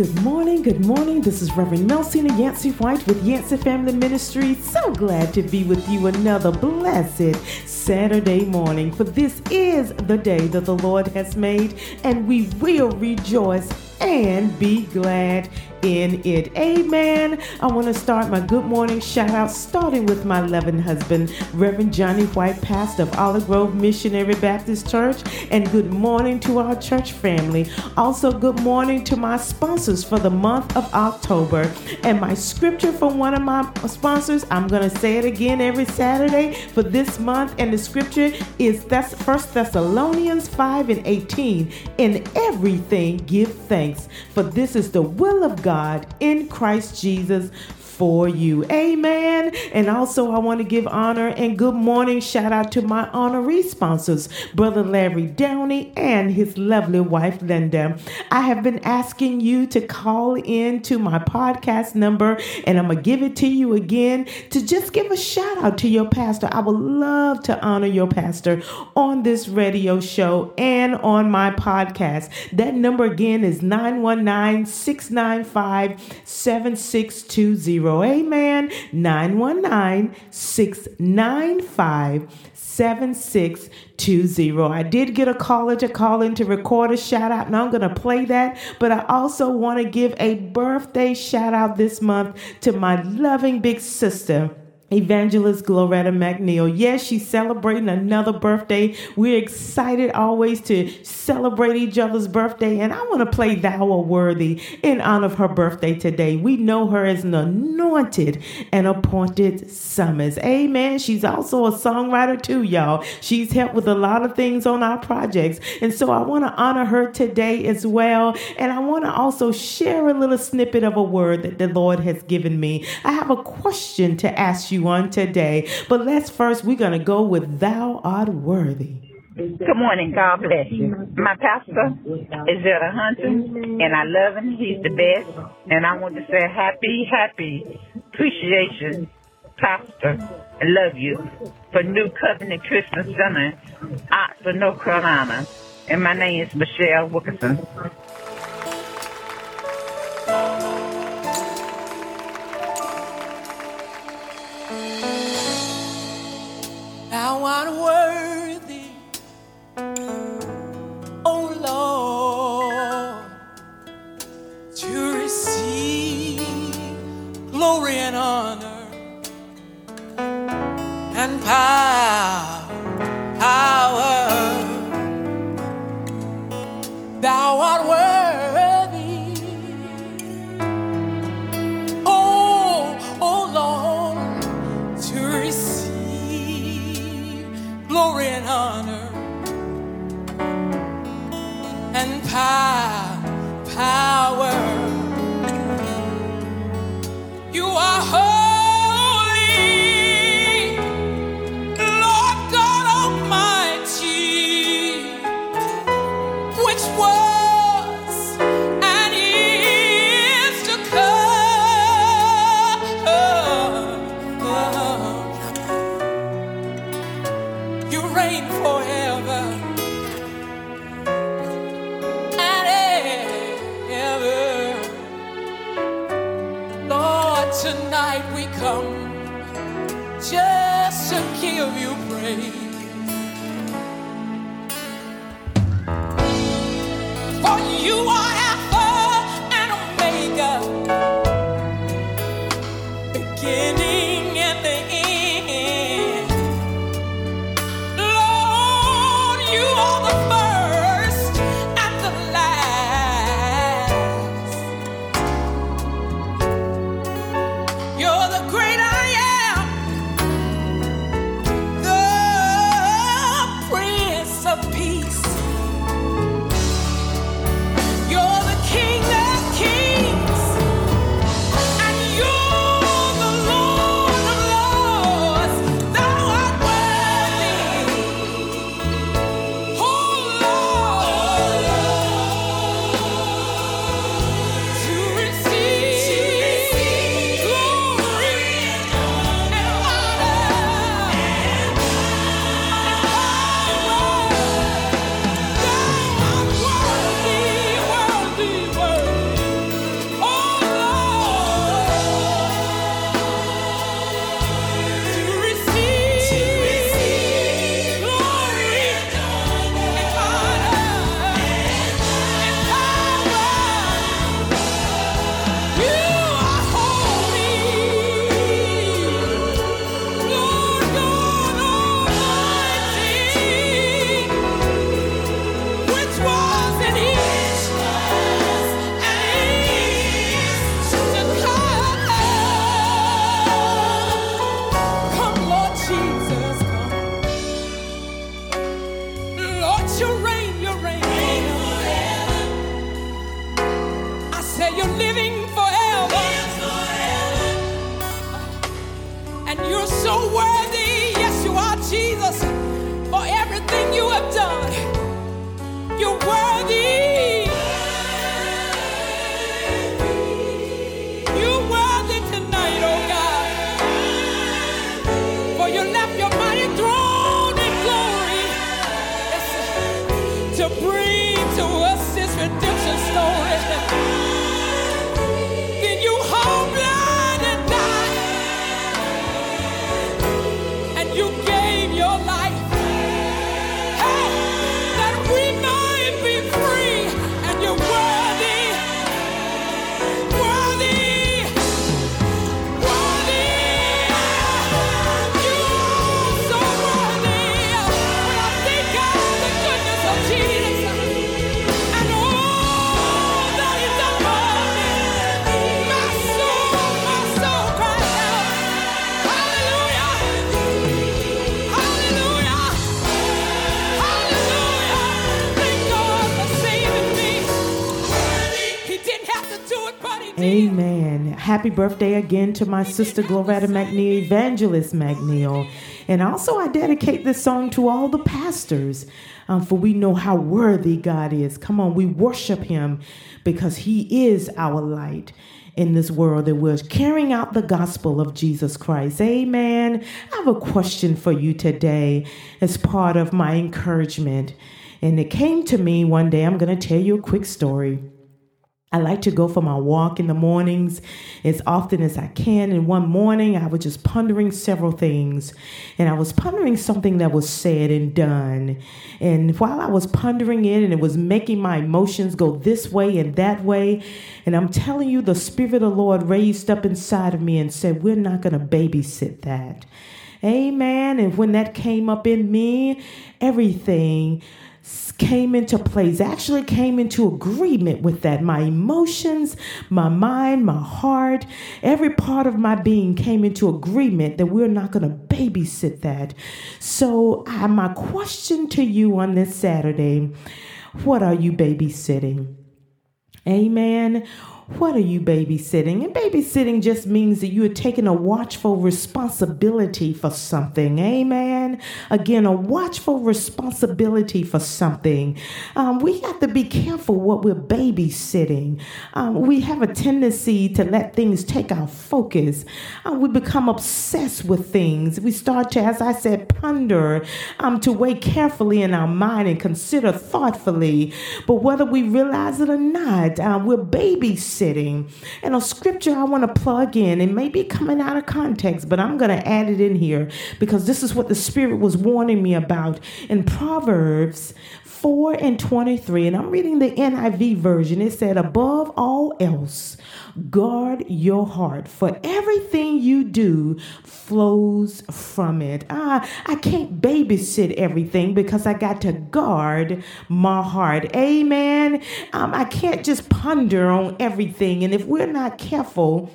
Good morning, good morning. This is Reverend Melcina Yancey White with Yancey Family Ministry. So glad to be with you another blessed Saturday morning. For this is the day that the Lord has made, and we will rejoice and be glad in it. Amen. I want to start my good morning shout out starting with my loving husband, Reverend Johnny White, pastor of Olive Grove Missionary Baptist Church. And good morning to our church family. Also, good morning to my sponsors for the month of October. And my scripture from one of my sponsors, I'm going to say it again every Saturday for this month. And the scripture is that's First Thessalonians 5 and 18. In everything, give thanks, for this is the will of God God in Christ Jesus for you. Amen. And also, I want to give honor and good morning shout out to my honoree sponsors, Brother Larry Downey and his lovely wife, Linda. I have been asking you to call in to my podcast number, and I'm going to give it to you again to just give a shout out to your pastor. I would love to honor your pastor on this radio show and on my podcast. That number again is 919 695 7620. Amen. 919 695 7620. I did get a caller to call in to record a shout out, and I'm going to play that. But I also want to give a birthday shout out this month to my loving big sister. Evangelist Gloretta McNeil. Yes, she's celebrating another birthday. We're excited always to celebrate each other's birthday, and I want to play Thou Art Worthy in honor of her birthday today. We know her as an anointed and appointed summers. Amen. She's also a songwriter too, y'all. She's helped with a lot of things on our projects, and so I want to honor her today as well. And I want to also share a little snippet of a word that the Lord has given me. I have a question to ask you on today. But let's first, we're going to go with Thou Art Worthy. Good morning. God bless you. My pastor is Zetta Hunter, and I love him. He's the best. And I want to say happy, happy appreciation, Pastor. I love you for New Covenant Christian Center, Oxford, North Carolina. And my name is Michelle Wilkerson. glory and honor and power. Thou art worthy. Oh, oh Lord, to receive glory and honor and power. power. tonight we come just to give you praise. You left your mighty Happy birthday again to my sister Gloretta McNeil, Evangelist McNeil. And also, I dedicate this song to all the pastors, um, for we know how worthy God is. Come on, we worship Him because He is our light in this world that we're carrying out the gospel of Jesus Christ. Amen. I have a question for you today as part of my encouragement. And it came to me one day. I'm going to tell you a quick story. I like to go for my walk in the mornings as often as I can. And one morning, I was just pondering several things. And I was pondering something that was said and done. And while I was pondering it, and it was making my emotions go this way and that way, and I'm telling you, the Spirit of the Lord raised up inside of me and said, We're not going to babysit that. Amen. And when that came up in me, everything came into place, actually came into agreement with that. My emotions, my mind, my heart, every part of my being came into agreement that we're not going to babysit that. So, uh, my question to you on this Saturday what are you babysitting? Amen. What are you babysitting? And babysitting just means that you are taking a watchful responsibility for something. Amen. Again, a watchful responsibility for something. Um, we have to be careful what we're babysitting. Um, we have a tendency to let things take our focus. Um, we become obsessed with things. We start to, as I said, ponder, um, to weigh carefully in our mind and consider thoughtfully. But whether we realize it or not, uh, we're babysitting. And a scripture I want to plug in, it may be coming out of context, but I'm going to add it in here because this is what the Spirit was warning me about in Proverbs 4 and 23. And I'm reading the NIV version. It said, Above all else, guard your heart, for everything you do flows from it. Ah, I can't babysit everything because I got to guard my heart. Amen. Um, I can't just ponder on everything. And if we're not careful,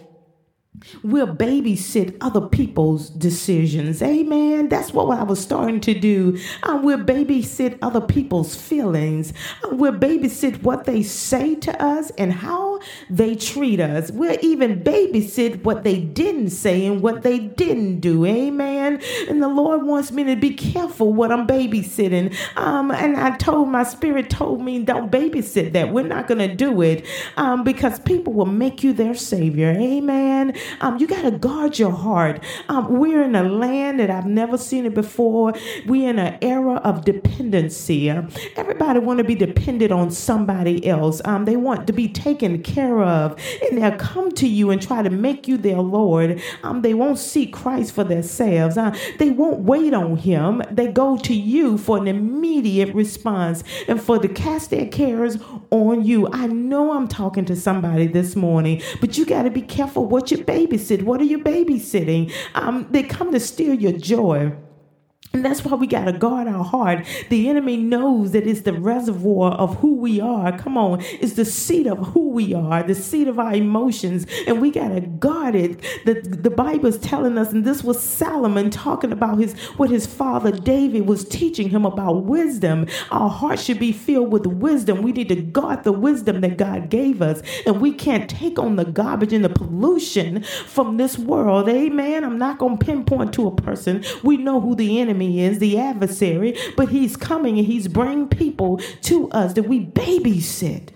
We'll babysit other people's decisions. Amen. That's what I was starting to do. Uh, we'll babysit other people's feelings. We'll babysit what they say to us and how they treat us. We'll even babysit what they didn't say and what they didn't do. Amen. And the Lord wants me to be careful what I'm babysitting. Um, and I told my spirit told me don't babysit that. We're not going to do it um, because people will make you their savior. Amen. Um, you got to guard your heart. Um, we're in a land that I've never seen it before. We're in an era of dependency. Uh, everybody want to be dependent on somebody else. Um, they want to be taken care of, and they'll come to you and try to make you their Lord. Um, they won't seek Christ for themselves. Uh, they won't wait on Him. They go to you for an immediate response and for to cast their cares on you. I know I'm talking to somebody this morning, but you got to be careful what you babysit. What are you babysitting? Um, they come to steal your joy. And that's why we got to guard our heart. The enemy knows that it's the reservoir of who we are. Come on. It's the seat of who we are, the seat of our emotions. And we got to guard it. The, the Bible is telling us, and this was Solomon talking about his what his father David was teaching him about wisdom. Our heart should be filled with wisdom. We need to guard the wisdom that God gave us. And we can't take on the garbage and the pollution from this world. Amen. I'm not going to pinpoint to a person. We know who the enemy is, the adversary, but he's coming and he's bringing people to us that we babysit.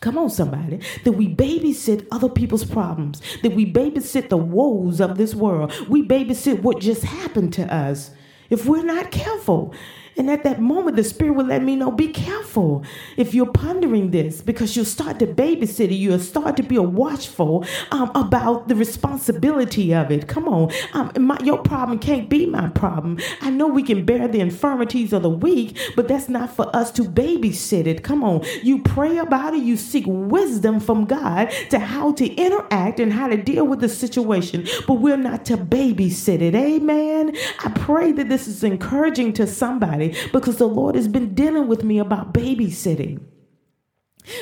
Come on, somebody. That we babysit other people's problems. That we babysit the woes of this world. We babysit what just happened to us. If we're not careful, and at that moment, the Spirit will let me know be careful if you're pondering this because you'll start to babysit it. You'll start to be watchful um, about the responsibility of it. Come on. Um, my, your problem can't be my problem. I know we can bear the infirmities of the weak, but that's not for us to babysit it. Come on. You pray about it, you seek wisdom from God to how to interact and how to deal with the situation, but we're not to babysit it. Amen. I pray that this is encouraging to somebody because the Lord has been dealing with me about babysitting.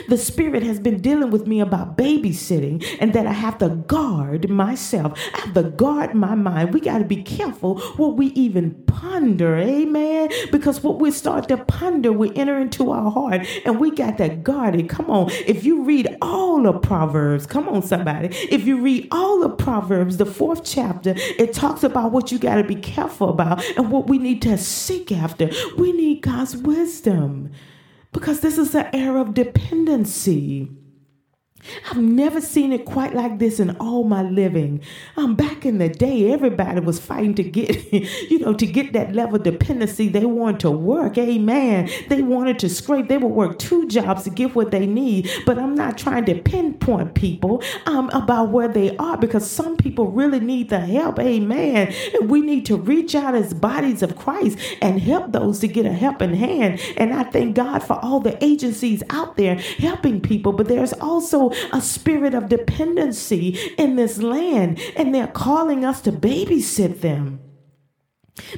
The Spirit has been dealing with me about babysitting and that I have to guard myself. I have to guard my mind. We got to be careful what we even ponder. Amen. Because what we start to ponder, we enter into our heart and we got to guard it. Come on. If you read all the Proverbs, come on, somebody. If you read all the Proverbs, the fourth chapter, it talks about what you got to be careful about and what we need to seek after. We need God's wisdom because this is an era of dependency. I've never seen it quite like this in all my living. Um, back in the day, everybody was fighting to get, you know, to get that level of dependency. They wanted to work, amen. They wanted to scrape. They would work two jobs to get what they need. But I'm not trying to pinpoint people um, about where they are because some people really need the help, amen. And we need to reach out as bodies of Christ and help those to get a helping hand. And I thank God for all the agencies out there helping people. But there's also a spirit of dependency in this land, and they're calling us to babysit them.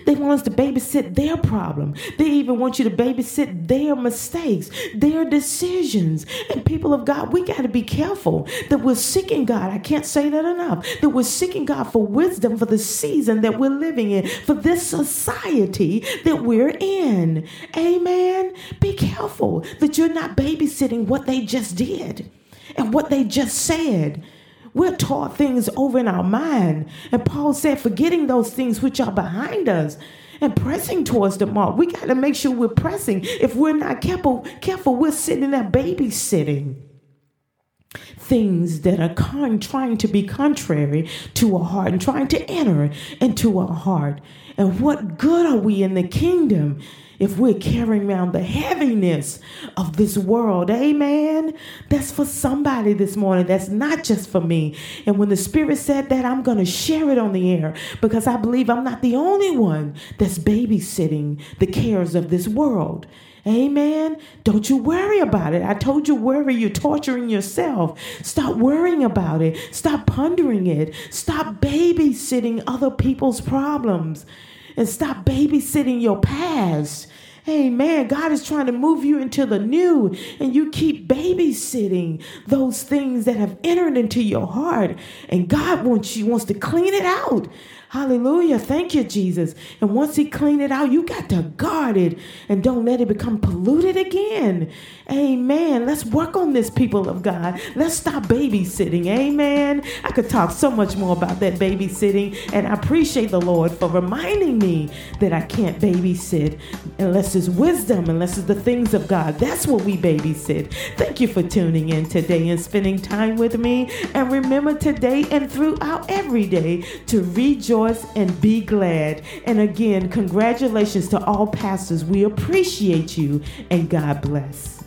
They want us to babysit their problem. They even want you to babysit their mistakes, their decisions. And people of God, we got to be careful that we're seeking God. I can't say that enough. That we're seeking God for wisdom for the season that we're living in, for this society that we're in. Amen. Be careful that you're not babysitting what they just did and what they just said. We're taught things over in our mind. And Paul said, forgetting those things which are behind us and pressing towards the mark. We got to make sure we're pressing. If we're not careful, careful, we're sitting there babysitting things that are con- trying to be contrary to our heart and trying to enter into our heart. And what good are we in the kingdom if we're carrying around the heaviness of this world. Amen. That's for somebody this morning. That's not just for me. And when the Spirit said that, I'm going to share it on the air because I believe I'm not the only one that's babysitting the cares of this world. Amen. Don't you worry about it. I told you, worry, you're torturing yourself. Stop worrying about it. Stop pondering it. Stop babysitting other people's problems and stop babysitting your past. Amen. God is trying to move you into the new, and you keep babysitting those things that have entered into your heart. And God wants you wants to clean it out. Hallelujah. Thank you, Jesus. And once He clean it out, you got to guard it and don't let it become polluted again. Amen. Let's work on this, people of God. Let's stop babysitting. Amen. I could talk so much more about that babysitting, and I appreciate the Lord for reminding me that I can't babysit unless it's wisdom, unless it's the things of God. That's what we babysit. Thank you for tuning in today and spending time with me. And remember today and throughout every day to rejoice and be glad. And again, congratulations to all pastors. We appreciate you and God bless.